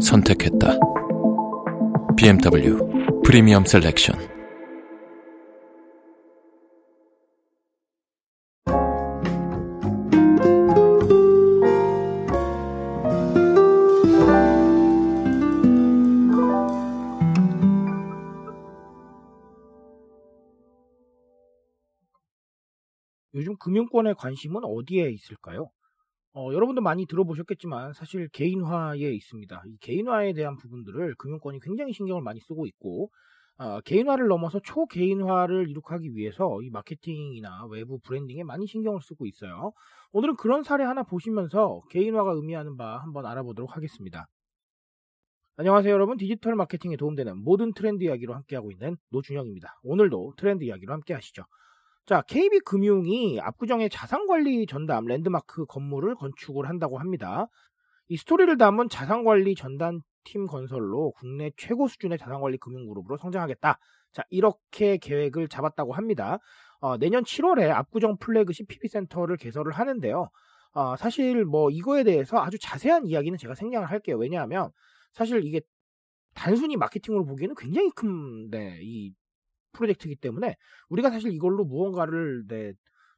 선택했다. BMW 프리미엄 셀렉션. 요즘 금융권의 관심은 어디에 있을까요? 어, 여러분도 많이 들어보셨겠지만 사실 개인화에 있습니다. 이 개인화에 대한 부분들을 금융권이 굉장히 신경을 많이 쓰고 있고 어, 개인화를 넘어서 초개인화를 이룩하기 위해서 이 마케팅이나 외부 브랜딩에 많이 신경을 쓰고 있어요. 오늘은 그런 사례 하나 보시면서 개인화가 의미하는 바 한번 알아보도록 하겠습니다. 안녕하세요 여러분 디지털 마케팅에 도움되는 모든 트렌드 이야기로 함께하고 있는 노준영입니다. 오늘도 트렌드 이야기로 함께 하시죠. 자, KB금융이 압구정의 자산관리 전담 랜드마크 건물을 건축을 한다고 합니다. 이 스토리를 담은 자산관리 전담 팀 건설로 국내 최고 수준의 자산관리 금융그룹으로 성장하겠다. 자, 이렇게 계획을 잡았다고 합니다. 어, 내년 7월에 압구정 플래그십 PB센터를 개설을 하는데요. 어, 사실 뭐 이거에 대해서 아주 자세한 이야기는 제가 생략을 할게요. 왜냐하면 사실 이게 단순히 마케팅으로 보기에는 굉장히 큰, 네, 이 프로젝트이기 때문에 우리가 사실 이걸로 무언가를 네,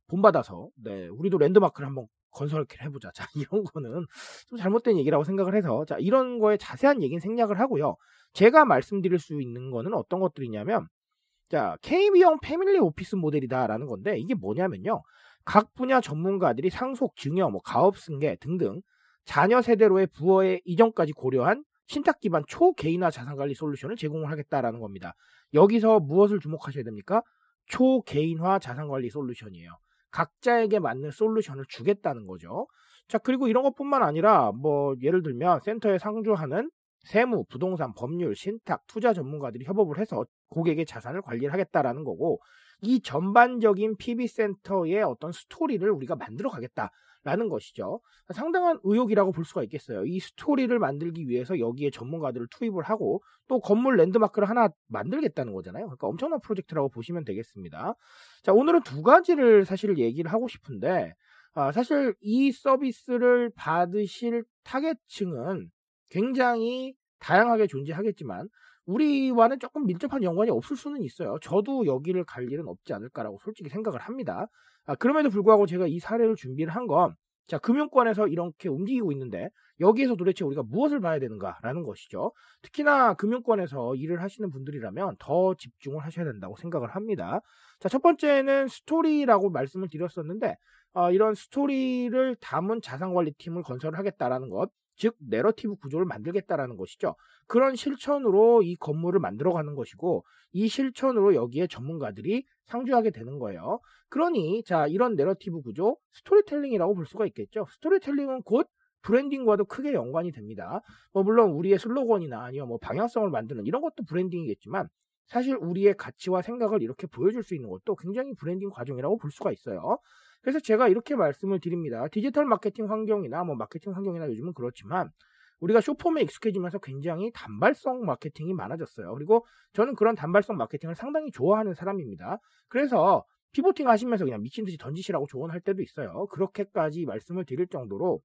본받아서 네, 우리도 랜드마크를 한번 건설해 보자. 자, 이런 거는 좀 잘못된 얘기라고 생각을 해서 자, 이런 거에 자세한 얘기는 생략을 하고요. 제가 말씀드릴 수 있는 거는 어떤 것들이냐면 자, KB형 패밀리 오피스 모델이다라는 건데 이게 뭐냐면요. 각 분야 전문가들이 상속, 증여, 뭐 가업 승계 등등 자녀 세대로의 부어의 이전까지 고려한 신탁 기반 초개인화 자산관리 솔루션을 제공을 하겠다라는 겁니다. 여기서 무엇을 주목하셔야 됩니까? 초개인화 자산관리 솔루션이에요. 각자에게 맞는 솔루션을 주겠다는 거죠. 자, 그리고 이런 것뿐만 아니라 뭐 예를 들면 센터에 상주하는 세무, 부동산, 법률, 신탁, 투자 전문가들이 협업을 해서 고객의 자산을 관리를 하겠다라는 거고 이 전반적인 PB센터의 어떤 스토리를 우리가 만들어 가겠다 라는 것이죠. 상당한 의욕이라고 볼 수가 있겠어요. 이 스토리를 만들기 위해서 여기에 전문가들을 투입을 하고 또 건물 랜드마크를 하나 만들겠다는 거잖아요. 그러니까 엄청난 프로젝트라고 보시면 되겠습니다. 자, 오늘은 두 가지를 사실 얘기를 하고 싶은데 아, 사실 이 서비스를 받으실 타겟층은 굉장히 다양하게 존재하겠지만 우리와는 조금 밀접한 연관이 없을 수는 있어요. 저도 여기를 갈 일은 없지 않을까라고 솔직히 생각을 합니다. 아, 그럼에도 불구하고 제가 이 사례를 준비를 한 건, 자, 금융권에서 이렇게 움직이고 있는데, 여기에서 도대체 우리가 무엇을 봐야 되는가라는 것이죠. 특히나 금융권에서 일을 하시는 분들이라면 더 집중을 하셔야 된다고 생각을 합니다. 자, 첫 번째는 스토리라고 말씀을 드렸었는데, 어, 이런 스토리를 담은 자산관리팀을 건설을 하겠다라는 것, 즉 내러티브 구조를 만들겠다라는 것이죠. 그런 실천으로 이 건물을 만들어가는 것이고 이 실천으로 여기에 전문가들이 상주하게 되는 거예요. 그러니 자 이런 내러티브 구조 스토리텔링이라고 볼 수가 있겠죠. 스토리텔링은 곧 브랜딩과도 크게 연관이 됩니다. 뭐 물론 우리의 슬로건이나 아니면 뭐 방향성을 만드는 이런 것도 브랜딩이겠지만 사실 우리의 가치와 생각을 이렇게 보여줄 수 있는 것도 굉장히 브랜딩 과정이라고 볼 수가 있어요. 그래서 제가 이렇게 말씀을 드립니다. 디지털 마케팅 환경이나 뭐 마케팅 환경이나 요즘은 그렇지만 우리가 숏폼에 익숙해지면서 굉장히 단발성 마케팅이 많아졌어요. 그리고 저는 그런 단발성 마케팅을 상당히 좋아하는 사람입니다. 그래서 피보팅 하시면서 그냥 미친 듯이 던지시라고 조언할 때도 있어요. 그렇게까지 말씀을 드릴 정도로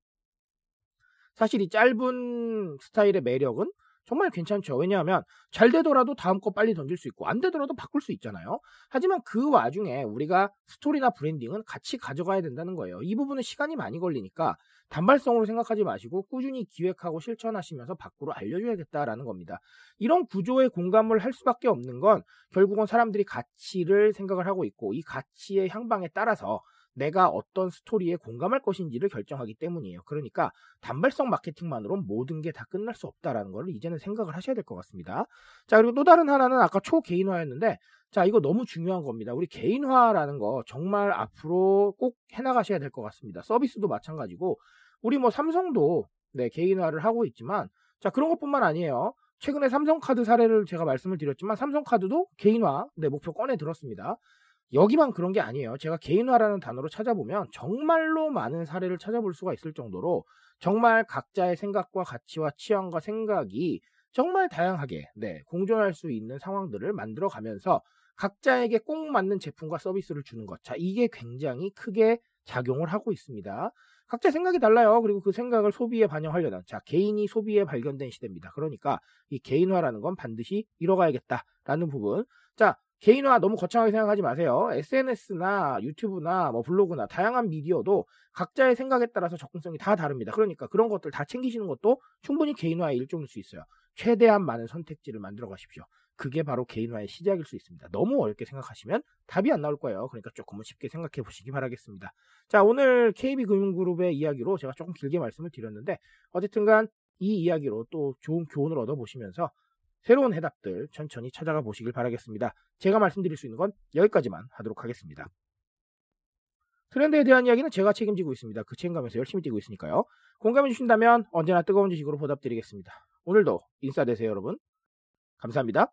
사실 이 짧은 스타일의 매력은 정말 괜찮죠. 왜냐하면 잘 되더라도 다음 거 빨리 던질 수 있고 안 되더라도 바꿀 수 있잖아요. 하지만 그 와중에 우리가 스토리나 브랜딩은 같이 가져가야 된다는 거예요. 이 부분은 시간이 많이 걸리니까 단발성으로 생각하지 마시고 꾸준히 기획하고 실천하시면서 밖으로 알려줘야겠다라는 겁니다. 이런 구조에 공감을 할 수밖에 없는 건 결국은 사람들이 가치를 생각을 하고 있고 이 가치의 향방에 따라서 내가 어떤 스토리에 공감할 것인지를 결정하기 때문이에요. 그러니까 단발성 마케팅만으로 모든 게 다 끝날 수 없다라는 걸 이제는 생각을 하셔야 될 것 같습니다. 자, 그리고 또 다른 하나는 아까 초개인화였는데 자, 이거 너무 중요한 겁니다. 우리 개인화라는 거 정말 앞으로 꼭 해나가셔야 될 것 같습니다. 서비스도 마찬가지고 우리 뭐 삼성도 네, 개인화를 하고 있지만 자, 그런 것뿐만 아니에요. 최근에 삼성카드 사례를 제가 말씀을 드렸지만 삼성카드도 개인화 네, 목표 꺼내 들었습니다. 여기만 그런 게 아니에요. 제가 개인화라는 단어로 찾아보면 정말로 많은 사례를 찾아볼 수가 있을 정도로 정말 각자의 생각과 가치와 취향과 생각이 정말 다양하게 네, 공존할 수 있는 상황들을 만들어 가면서 각자에게 꼭 맞는 제품과 서비스를 주는 것. 자, 이게 굉장히 크게 작용을 하고 있습니다. 각자 생각이 달라요. 그리고 그 생각을 소비에 반영하려는 자 개인이 소비에 발견된 시대입니다. 그러니까 이 개인화라는 건 반드시 이뤄가야겠다라는 부분. 자 개인화 너무 거창하게 생각하지 마세요. SNS나 유튜브나 뭐 블로그나 다양한 미디어도 각자의 생각에 따라서 접근성이 다 다릅니다. 그러니까 그런 것들 다 챙기시는 것도 충분히 개인화의 일종일 수 있어요. 최대한 많은 선택지를 만들어 가십시오. 그게 바로 개인화의 시작일 수 있습니다. 너무 어렵게 생각하시면 답이 안 나올 거예요. 그러니까 조금은 쉽게 생각해 보시기 바라겠습니다. 자, 오늘 KB금융그룹의 이야기로 제가 조금 길게 말씀을 드렸는데 어쨌든간 이 이야기로 또 좋은 교훈을 얻어보시면서 새로운 해답들 천천히 찾아가 보시길 바라겠습니다. 제가 말씀드릴 수 있는 건 여기까지만 하도록 하겠습니다. 트렌드에 대한 이야기는 제가 책임지고 있습니다. 그 책임감에서 열심히 뛰고 있으니까요. 공감해 주신다면 언제나 뜨거운 지식으로 보답드리겠습니다. 오늘도 인싸 되세요, 여러분. 감사합니다.